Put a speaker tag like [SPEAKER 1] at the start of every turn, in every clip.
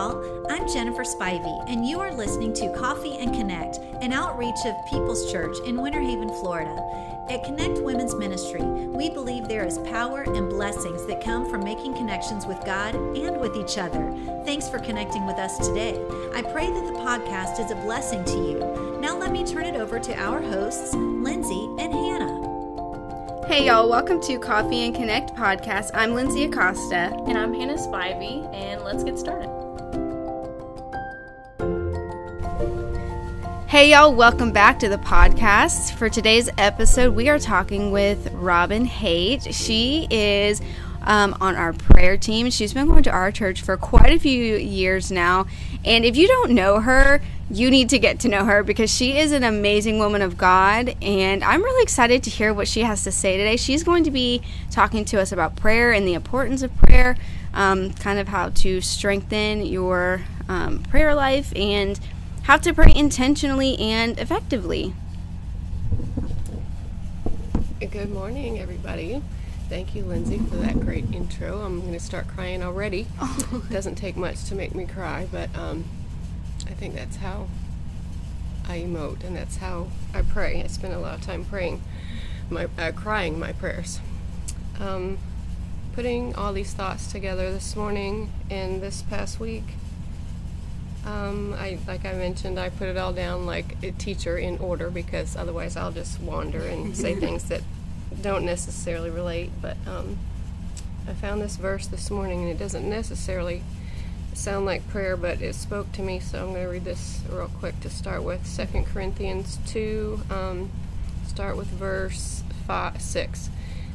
[SPEAKER 1] y'all. I'm Jennifer Spivey, and you are listening to Coffee and Connect, an outreach of People's Church in Winter Haven, Florida. At Connect Women's Ministry, we believe there is power and blessings that come from making connections with God and with each other. Thanks for connecting with us today. I pray that the podcast is a blessing to you. Now, let me turn it over to our hosts, Lindsay and Hannah.
[SPEAKER 2] Hey y'all, welcome to Coffee and Connect podcast. I'm Lindsay Acosta.
[SPEAKER 3] And I'm Hannah Spivey, and let's get started.
[SPEAKER 2] Hey y'all, welcome back to the podcast. For today's episode, we are talking with Robin Haight. She is um, on our prayer team. She's been going to our church for quite a few years now. And if you don't know her, you need to get to know her because she is an amazing woman of God. And I'm really excited to hear what she has to say today. She's going to be talking to us about prayer and the importance of prayer, um, kind of how to strengthen your um, prayer life, and how to pray intentionally and effectively.
[SPEAKER 4] Good morning, everybody. Thank you, Lindsay, for that great intro. I'm going to start crying already. it Doesn't take much to make me cry, but um, I think that's how I emote, and that's how I pray. I spend a lot of time praying, my uh, crying my prayers. Um, putting all these thoughts together this morning and this past week. Um, I like I mentioned, I put it all down like a teacher in order because otherwise I'll just wander and say things that don't necessarily relate. But um, I found this verse this morning, and it doesn't necessarily sound like prayer, but it spoke to me, so I'm going to read this real quick to start with. Second Corinthians 2, um, start with verse five, 6.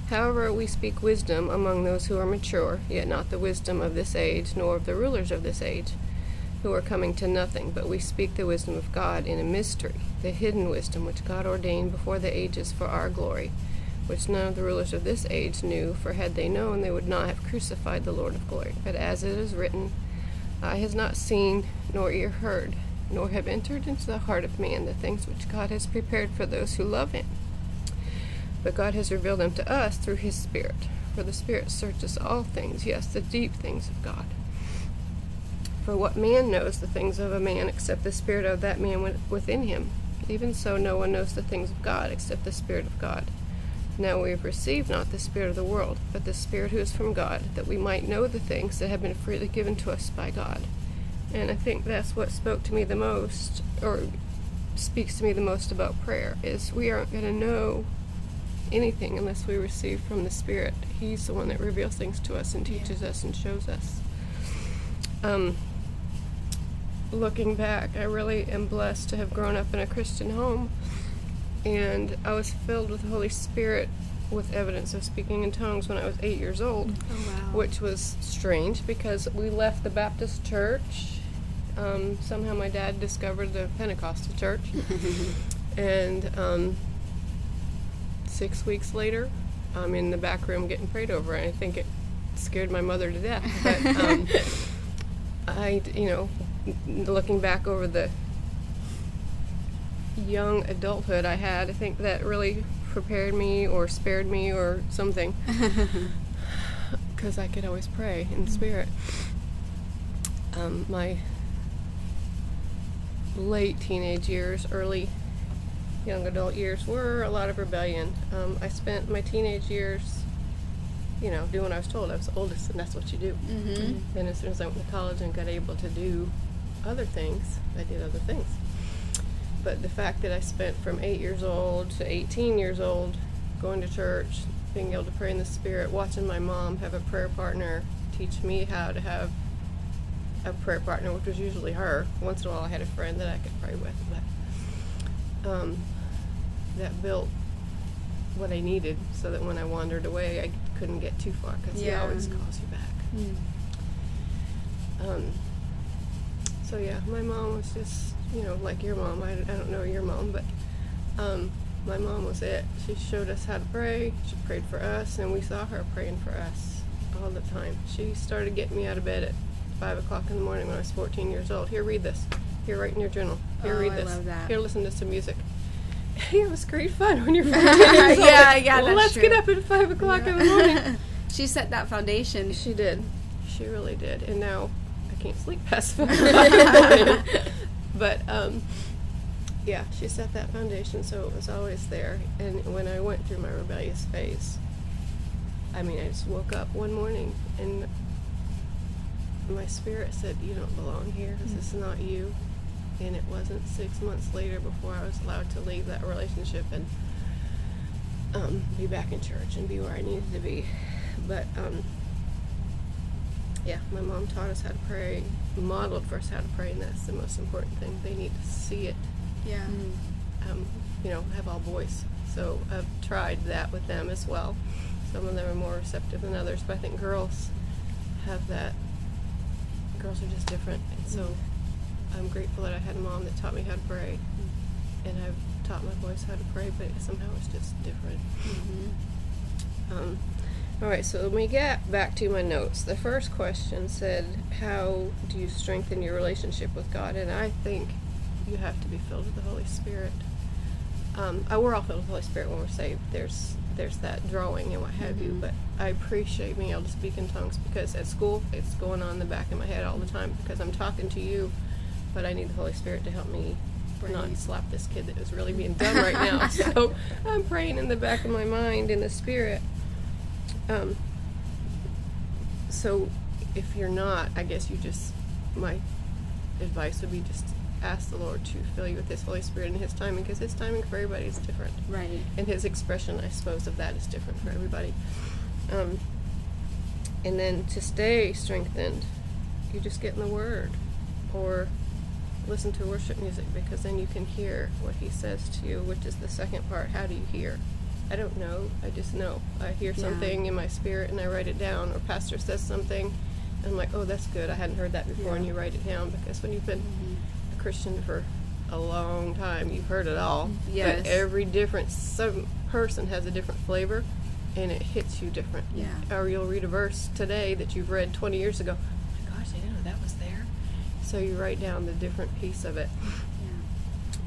[SPEAKER 4] However, we speak wisdom among those who are mature, yet not the wisdom of this age, nor of the rulers of this age, who are coming to nothing, but we speak the wisdom of God in a mystery, the hidden wisdom which God ordained before the ages for our glory, which none of the rulers of this age knew, for had they known, they would not have crucified the Lord of glory. But as it is written, Eye has not seen, nor ear heard, nor have entered into the heart of man the things which God has prepared for those who love him. But God has revealed them to us through his Spirit. For the Spirit searches all things, yes, the deep things of God. For what man knows the things of a man except the Spirit of that man within him? Even so, no one knows the things of God except the Spirit of God. Now we have received not the Spirit of the world, but the Spirit who is from God, that we might know the things that have been freely given to us by God. And I think that's what spoke to me the most, or speaks to me the most about prayer, is we aren't going to know anything unless we receive from the Spirit. He's the one that reveals things to us and teaches yeah. us and shows us. Um, looking back, I really am blessed to have grown up in a Christian home and I was filled with the Holy Spirit with evidence of speaking in tongues when I was eight years old,
[SPEAKER 2] oh, wow.
[SPEAKER 4] which was strange because we left the Baptist church. Um, somehow my dad discovered the Pentecostal church, and um, six weeks later, I'm in the back room getting prayed over, and I think it scared my mother to death. But um, I, you know, looking back over the young adulthood I had, I think that really prepared me or spared me or something. Because I could always pray in spirit. Um, my late teenage years, early young adult years were a lot of rebellion. Um, I spent my teenage years, you know, doing what I was told. I was the oldest, and that's what you do.
[SPEAKER 2] Mm-hmm.
[SPEAKER 4] Then, as soon as I went to college and got able to do other things, I did other things but the fact that I spent from eight years old to 18 years old going to church, being able to pray in the Spirit, watching my mom have a prayer partner teach me how to have a prayer partner, which was usually her. Once in a while, I had a friend that I could pray with, but um, that built what I needed so that when I wandered away, I couldn't get too far because yeah. he always calls you back. Mm. Um, so yeah, my mom was just you know, like your mom. I, I don't know your mom, but um, my mom was it. She showed us how to pray. She prayed for us, and we saw her praying for us all the time. She started getting me out of bed at five o'clock in the morning when I was 14 years old. Here, read this. Here, write in your journal. Here,
[SPEAKER 2] oh,
[SPEAKER 4] read
[SPEAKER 2] I
[SPEAKER 4] this.
[SPEAKER 2] Love that.
[SPEAKER 4] Here, listen to some music. it was great fun when you're 14 years old.
[SPEAKER 2] yeah, yeah.
[SPEAKER 4] Well, let's
[SPEAKER 2] true.
[SPEAKER 4] get up at five o'clock yeah. in the morning.
[SPEAKER 2] she set that foundation.
[SPEAKER 4] She did. She really did. And now can't sleep past five but um, yeah, she set that foundation, so it was always there. And when I went through my rebellious phase, I mean, I just woke up one morning and my spirit said, "You don't belong here. This is not you." And it wasn't six months later before I was allowed to leave that relationship and um, be back in church and be where I needed to be. But um, yeah, my mom taught us how to pray, modeled for us how to pray, and that's the most important thing. They need to see it.
[SPEAKER 2] Yeah.
[SPEAKER 4] Um, you know, have all boys. So I've tried that with them as well. Some of them are more receptive than others, but I think girls have that. Girls are just different, and so I'm grateful that I had a mom that taught me how to pray, and I've taught my boys how to pray, but somehow it's just different. Um, all right, so let me get back to my notes. The first question said, How do you strengthen your relationship with God? And I think you have to be filled with the Holy Spirit. Um, uh, we're all filled with the Holy Spirit when we're saved. There's there's that drawing and what have you, but I appreciate being able to speak in tongues because at school it's going on in the back of my head all the time because I'm talking to you, but I need the Holy Spirit to help me not
[SPEAKER 2] Right.
[SPEAKER 4] slap this kid that is really being done right now. so I'm praying in the back of my mind in the Spirit. Um, so if you're not, I guess you just my advice would be just ask the Lord to fill you with His Holy Spirit and His timing because His timing for everybody is different,
[SPEAKER 2] Right.
[SPEAKER 4] and His expression, I suppose, of that is different for everybody. Um, and then to stay strengthened, you just get in the Word or listen to worship music because then you can hear what He says to you, which is the second part. How do you hear? I don't know. I just know. I hear
[SPEAKER 2] Yeah.
[SPEAKER 4] something in my spirit and I write it down, or pastor says something, and I'm like, oh, that's good. I hadn't heard that before, and you write it down because when you've been a Christian for a long time, you've heard it all.
[SPEAKER 2] Yes.
[SPEAKER 4] But every different some person has a different flavor, and it hits you different.
[SPEAKER 2] Yeah.
[SPEAKER 4] Or you'll read a verse today that you've read 20 years ago. Oh my gosh, I didn't know that was there. So you write down the different piece of it.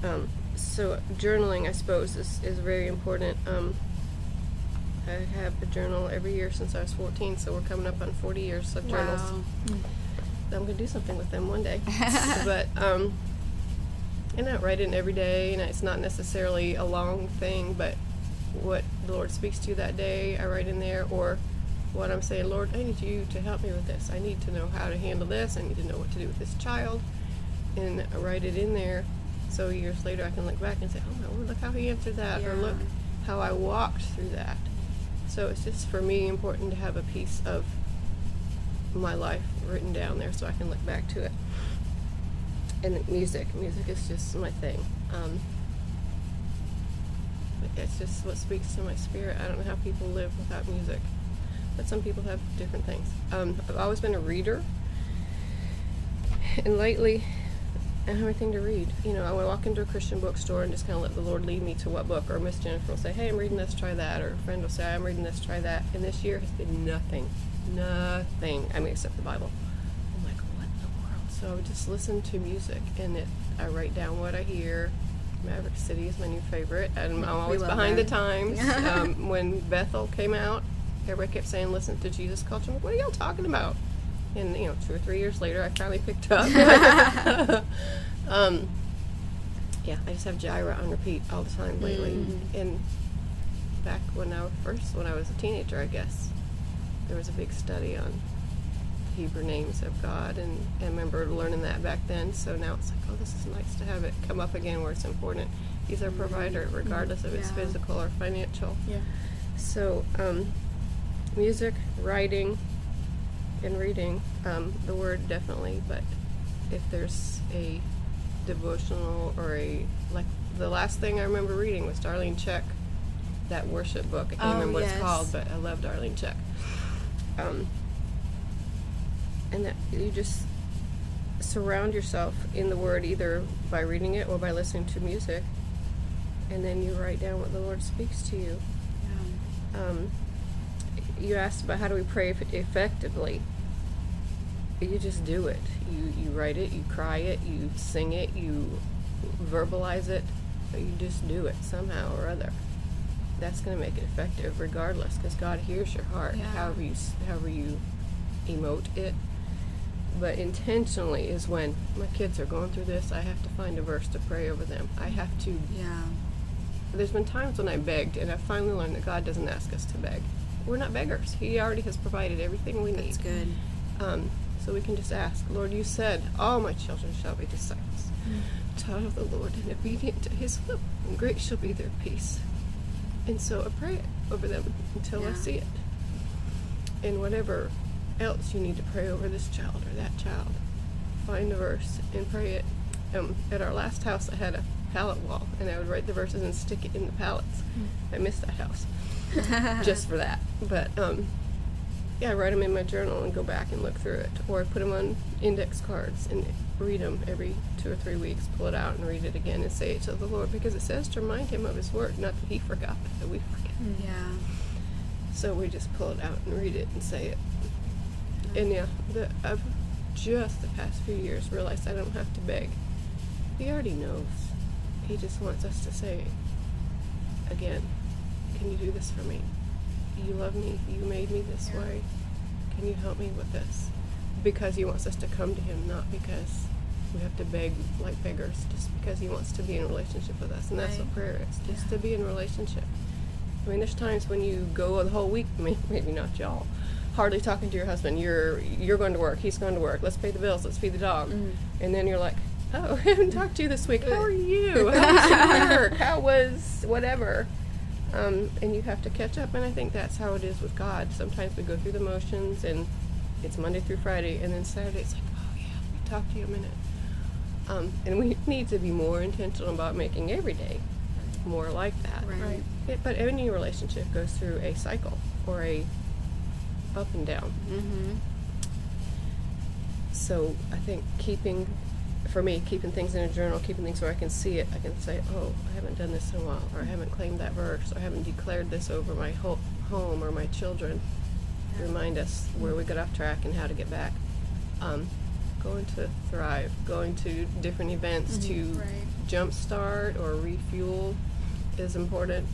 [SPEAKER 2] Yeah.
[SPEAKER 4] Um, so journaling, I suppose, is, is very important. Um, I have a journal every year since I was 14, so we're coming up on 40 years of journals.
[SPEAKER 2] Wow.
[SPEAKER 4] I'm gonna do something with them one day. but um, and I write it every day, and it's not necessarily a long thing, but what the Lord speaks to you that day, I write in there, or what I'm saying, Lord, I need you to help me with this. I need to know how to handle this. I need to know what to do with this child, and I write it in there. So years later, I can look back and say, "Oh my word, look how he answered that," or "Look how I walked through that." So it's just for me important to have a piece of my life written down there so I can look back to it. And music, music is just my thing. Um, it's just what speaks to my spirit. I don't know how people live without music, but some people have different things. Um, I've always been a reader, and lately, I don't have anything to read. You know, I would walk into a Christian bookstore and just kind of let the Lord lead me to what book. Or Miss Jennifer will say, "Hey, I'm reading this. Try that." Or a friend will say, "I'm reading this. Try that." And this year has been nothing, nothing. I mean, except the Bible. I'm like, what in the world? So I would just listen to music, and it. I write down what I hear. Maverick City is my new favorite, and I'm always behind the times. um, when Bethel came out, everybody kept saying, "Listen to Jesus Culture." I'm like, what are y'all talking about? And you know, two or three years later, I finally picked up. um, yeah, I just have Jireh on repeat all the time lately. And back when I was first, when I was a teenager, I guess there was a big study on Hebrew names of God, and, and I remember learning that back then. So now it's like, oh, this is nice to have it come up again where it's important. He's our provider, regardless if it's physical or financial.
[SPEAKER 2] Yeah.
[SPEAKER 4] So, um, music, writing, and reading, um, the word definitely, but if there's a devotional or a, like, the last thing I remember reading was Darlene Zschech, that worship book. I can't
[SPEAKER 2] Oh,
[SPEAKER 4] remember what
[SPEAKER 2] yes.
[SPEAKER 4] it's called, but I love Darlene Zschech. Um, and that you just surround yourself in the word either by reading it or by listening to music, and then you write down what the Lord speaks to you um, you asked about how do we pray effectively. You just do it. You you write it, you cry it, you sing it, you verbalize it, but you just do it somehow or other. That's going to make it effective, regardless, because God hears your heart.
[SPEAKER 2] Yeah.
[SPEAKER 4] However you however you emote it, but intentionally is when my kids are going through this. I have to find a verse to pray over them. I have to.
[SPEAKER 2] Yeah.
[SPEAKER 4] There's been times when I begged, and I finally learned that God doesn't ask us to beg. We're not beggars. He already has provided everything we need.
[SPEAKER 2] That's good.
[SPEAKER 4] Um, so we can just ask, Lord, you said, all my children shall be disciples, taught of the Lord and obedient to his will, and great shall be their peace. And so I pray it over them until I see it. And whatever else you need to pray over this child or that child, find a verse and pray it. Um, at our last house, I had a pallet wall, and I would write the verses and stick it in the pallets. I missed that house just for that. But um, yeah, I write them in my journal and go back and look through it, or I put them on index cards and read them every two or three weeks. Pull it out and read it again and say it to the Lord because it says to remind Him of His word, not that He forgot, but that we forget.
[SPEAKER 2] Yeah.
[SPEAKER 4] So we just pull it out and read it and say it. And yeah, the, I've just the past few years realized I don't have to beg. He already knows. He just wants us to say, again, can you do this for me? You love me. You made me this way. Can you help me with this? Because he wants us to come to him, not because we have to beg like beggars, just because he wants to be in relationship with us. And that's what prayer is, just to be in relationship. I mean, there's times when you go the whole week, may- maybe not y'all, hardly talking to your husband. You're you're going to work, he's going to work. Let's pay the bills, let's feed the dog, mm. and then you're like, oh, I haven't talked to you this week. How are you? How was your work? How was whatever? Um, and you have to catch up. And I think that's how it is with God. Sometimes we go through the motions, and it's Monday through Friday, and then Saturday it's like, oh yeah, we talked to you a minute. Um, and we need to be more intentional about making every day more like that.
[SPEAKER 2] Right. Right.
[SPEAKER 4] It, but any relationship goes through a cycle or a up and down.
[SPEAKER 2] Mm-hmm.
[SPEAKER 4] So I think keeping, for me, keeping things in a journal, keeping things where I can see it, I can say, oh, I haven't done this in a while, or I haven't claimed that verse, or I haven't declared this over my ho- home or my children. Remind us where we got off track and how to get back. Um, going to Thrive, going to different events to
[SPEAKER 2] Right.
[SPEAKER 4] jumpstart or refuel is important.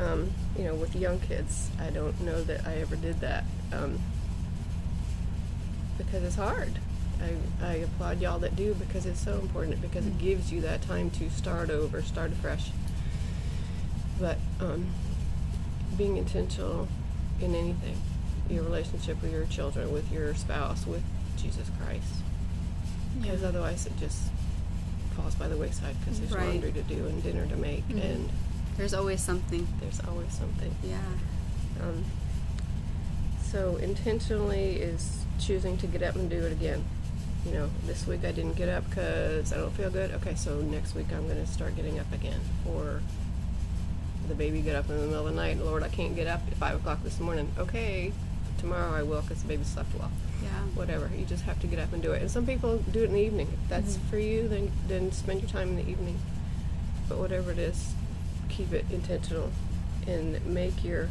[SPEAKER 4] Um, you know, with young kids, I don't know that I ever did that. Um, because it's hard. I, I applaud y'all that do because it's so important because it gives you that time to start over, start afresh. But um, being intentional in anything, your relationship with your children, with your spouse, with Jesus Christ, because
[SPEAKER 2] Yeah.
[SPEAKER 4] otherwise it just falls by the wayside because there's
[SPEAKER 2] Right.
[SPEAKER 4] laundry to do and dinner to make
[SPEAKER 2] Mhm.
[SPEAKER 4] and
[SPEAKER 2] There's always something.
[SPEAKER 4] there's always something.
[SPEAKER 2] Yeah.
[SPEAKER 4] Um, so intentionally is choosing to get up and do it again. You know, this week I didn't get up because I don't feel good. Okay, so next week I'm going to start getting up again. Or the baby get up in the middle of the night. Lord, I can't get up at five o'clock this morning. Okay, tomorrow I will because the baby slept well.
[SPEAKER 2] Yeah.
[SPEAKER 4] Whatever. You just have to get up and do it. And some people do it in the evening. If that's mm-hmm. for you, then then spend your time in the evening. But whatever it is, keep it intentional and make your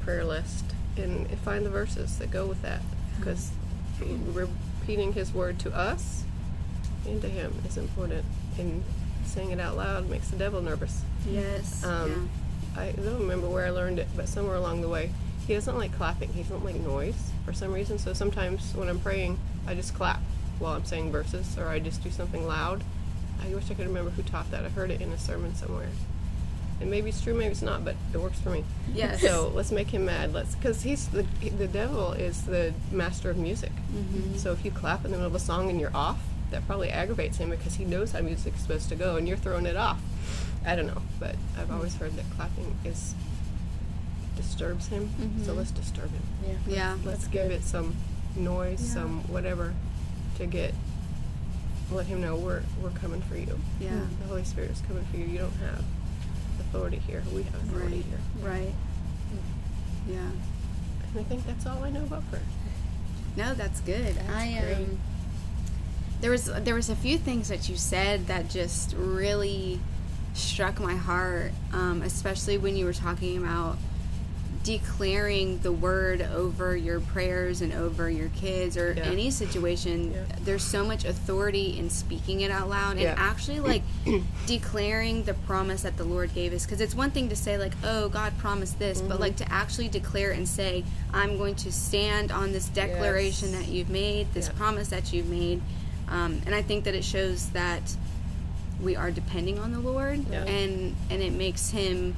[SPEAKER 4] prayer list and find the verses that go with that because mm-hmm. Repeating his word to us and to him is important and saying it out loud makes the devil nervous
[SPEAKER 2] Yes.
[SPEAKER 4] um, I don't remember where I learned it, but somewhere along the way, he doesn't like clapping. He doesn't like noise for some reason. So sometimes when I'm praying, I just clap while I'm saying verses, or I just do something loud. I wish I could remember who taught that. I heard it in a sermon somewhere, and maybe it's true, maybe it's not, but it works for me.
[SPEAKER 2] Yes.
[SPEAKER 4] So let's make him mad. Let's, because he's the the devil is the master of music.
[SPEAKER 2] Mm-hmm.
[SPEAKER 4] So if you clap in the middle of a song and you're off, that probably aggravates him because he knows how music's supposed to go and you're throwing it off. I don't know, but I've always heard that clapping is disturbs him. So
[SPEAKER 2] Mhm.
[SPEAKER 4] let's disturb him.
[SPEAKER 3] Yeah.
[SPEAKER 2] Yeah.
[SPEAKER 4] Let's give it some noise,
[SPEAKER 2] Yeah.
[SPEAKER 4] some whatever, to get let him know we're we're coming for you.
[SPEAKER 2] Yeah.
[SPEAKER 4] The Holy Spirit is coming for you. You don't have authority here. We have authority
[SPEAKER 2] Right.
[SPEAKER 4] here.
[SPEAKER 2] Right. Yeah.
[SPEAKER 4] And I think that's all I know about prayer.
[SPEAKER 2] No, that's good.
[SPEAKER 4] That's
[SPEAKER 2] I um there was there was a few things that you said that just really struck my heart, um, especially when you were talking about declaring the word over your prayers and over your kids or
[SPEAKER 4] Yeah.
[SPEAKER 2] any situation
[SPEAKER 4] Yeah.
[SPEAKER 2] there's so much authority in speaking it out loud and
[SPEAKER 4] Yeah.
[SPEAKER 2] actually like declaring the promise that the lord gave us because it's one thing to say like oh god promised this
[SPEAKER 4] Mm-hmm.
[SPEAKER 2] but like to actually declare and say i'm going to stand on this declaration
[SPEAKER 4] Yes.
[SPEAKER 2] that you've made this promise that you've made um, and i think that it shows that we are depending on the lord and and it makes him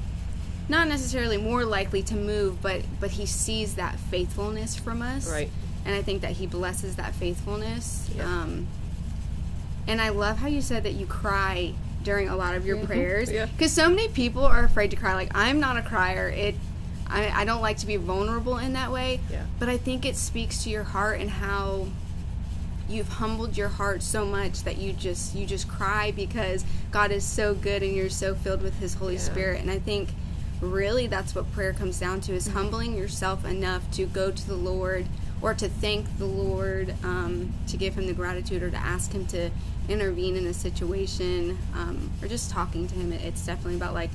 [SPEAKER 2] not necessarily more likely to move, but but he sees that faithfulness from us,
[SPEAKER 4] Right.
[SPEAKER 2] And I think that he blesses that faithfulness.
[SPEAKER 4] Yeah.
[SPEAKER 2] Um, and I love how you said that you cry during a lot of your prayers,
[SPEAKER 4] Mm-hmm. Yeah.
[SPEAKER 2] because so many people are afraid to cry. Like I'm not a crier. It, I, I don't like to be vulnerable in that way.
[SPEAKER 4] Yeah.
[SPEAKER 2] But I think it speaks to your heart and how you've humbled your heart so much that you just you just cry because God is so good and you're so filled with his Holy
[SPEAKER 4] Yeah.
[SPEAKER 2] Spirit and I think really that's what prayer comes down to is humbling yourself enough to go to the Lord or to thank the Lord um, to give him the gratitude or to ask him to intervene in a situation um, or just talking to him it's definitely about like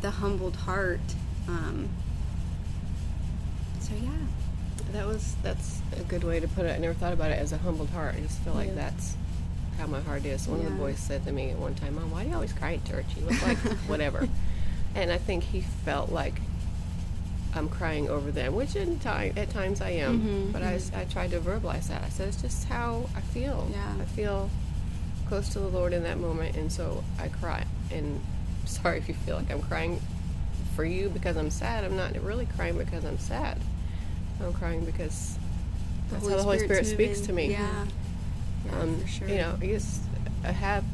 [SPEAKER 2] the humbled heart um, so yeah
[SPEAKER 4] That was that's a good way to put it. I never thought about it as a humbled heart. I just feel like that's how my heart is. One of the boys said to me at one time, "Mom, why do you always cry at church? You look like whatever." And I think he felt like I'm crying over them, which in time at times I am.
[SPEAKER 2] Mhm,
[SPEAKER 4] but I tried to verbalize that. I said it's just how I feel.
[SPEAKER 2] Yeah.
[SPEAKER 4] I feel close to the Lord in that moment, and so I cry. And sorry if you feel like I'm crying for you because I'm sad. I'm not really crying because I'm sad. I'm crying because that's how the Holy Spirit
[SPEAKER 2] Spirit's
[SPEAKER 4] speaks to me.
[SPEAKER 2] yeah yeah
[SPEAKER 4] um,
[SPEAKER 2] for sure
[SPEAKER 4] You know, I guess I have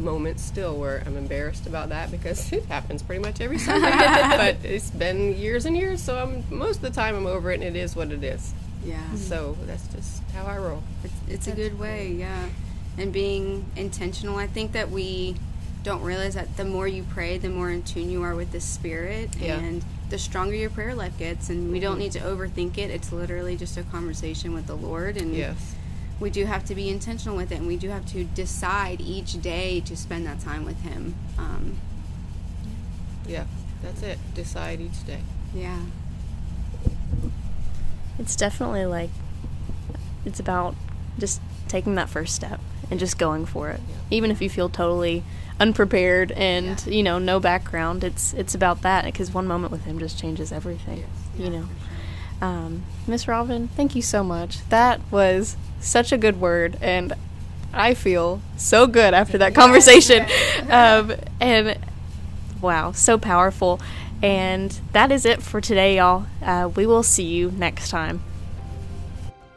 [SPEAKER 4] moments still where I'm embarrassed about that because it happens pretty much every Sunday. but it's been years and years, so I'm most of the time I'm over it, and it is what it is.
[SPEAKER 2] yeah mm-hmm.
[SPEAKER 4] So that's just how I roll.
[SPEAKER 2] It's, it's a good way, yeah. And being intentional. I think that we don't realize that the more you pray, the more in tune you are with the Spirit,
[SPEAKER 4] Yeah.
[SPEAKER 2] and the stronger your prayer life gets. And we don't mm-hmm. need to overthink it. It's literally just a conversation with the Lord. And
[SPEAKER 4] Yes.
[SPEAKER 2] We do have to be intentional with it, and we do have to decide each day to spend that time with Him. Um,
[SPEAKER 4] Yeah. That's it. Decide each day.
[SPEAKER 2] yeah.
[SPEAKER 3] It's definitely like it's about just taking that first step and just going for it.
[SPEAKER 4] Yeah.
[SPEAKER 3] Even if you feel totally unprepared and,
[SPEAKER 2] Yeah.
[SPEAKER 3] you know, no background, it's it's about that because one moment with him just changes everything, you know. Um, Miss Robin, thank you so much. That was such a good word, and I feel so good after that conversation. um, and wow, so powerful. And that is it for today, y'all. Uh, we will see you next time.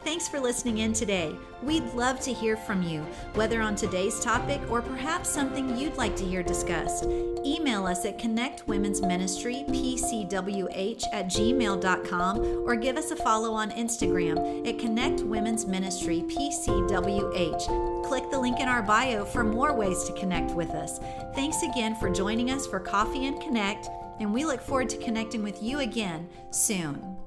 [SPEAKER 1] Thanks for listening in today. We'd love to hear from you, whether on today's topic or perhaps something you'd like to hear discussed. Email us at Connect Women's Ministry, PCWH at gmail.com, or give us a follow on Instagram at Connect Women's Ministry, PCWH. Click the link in our bio for more ways to connect with us. Thanks again for joining us for Coffee and Connect, and we look forward to connecting with you again soon.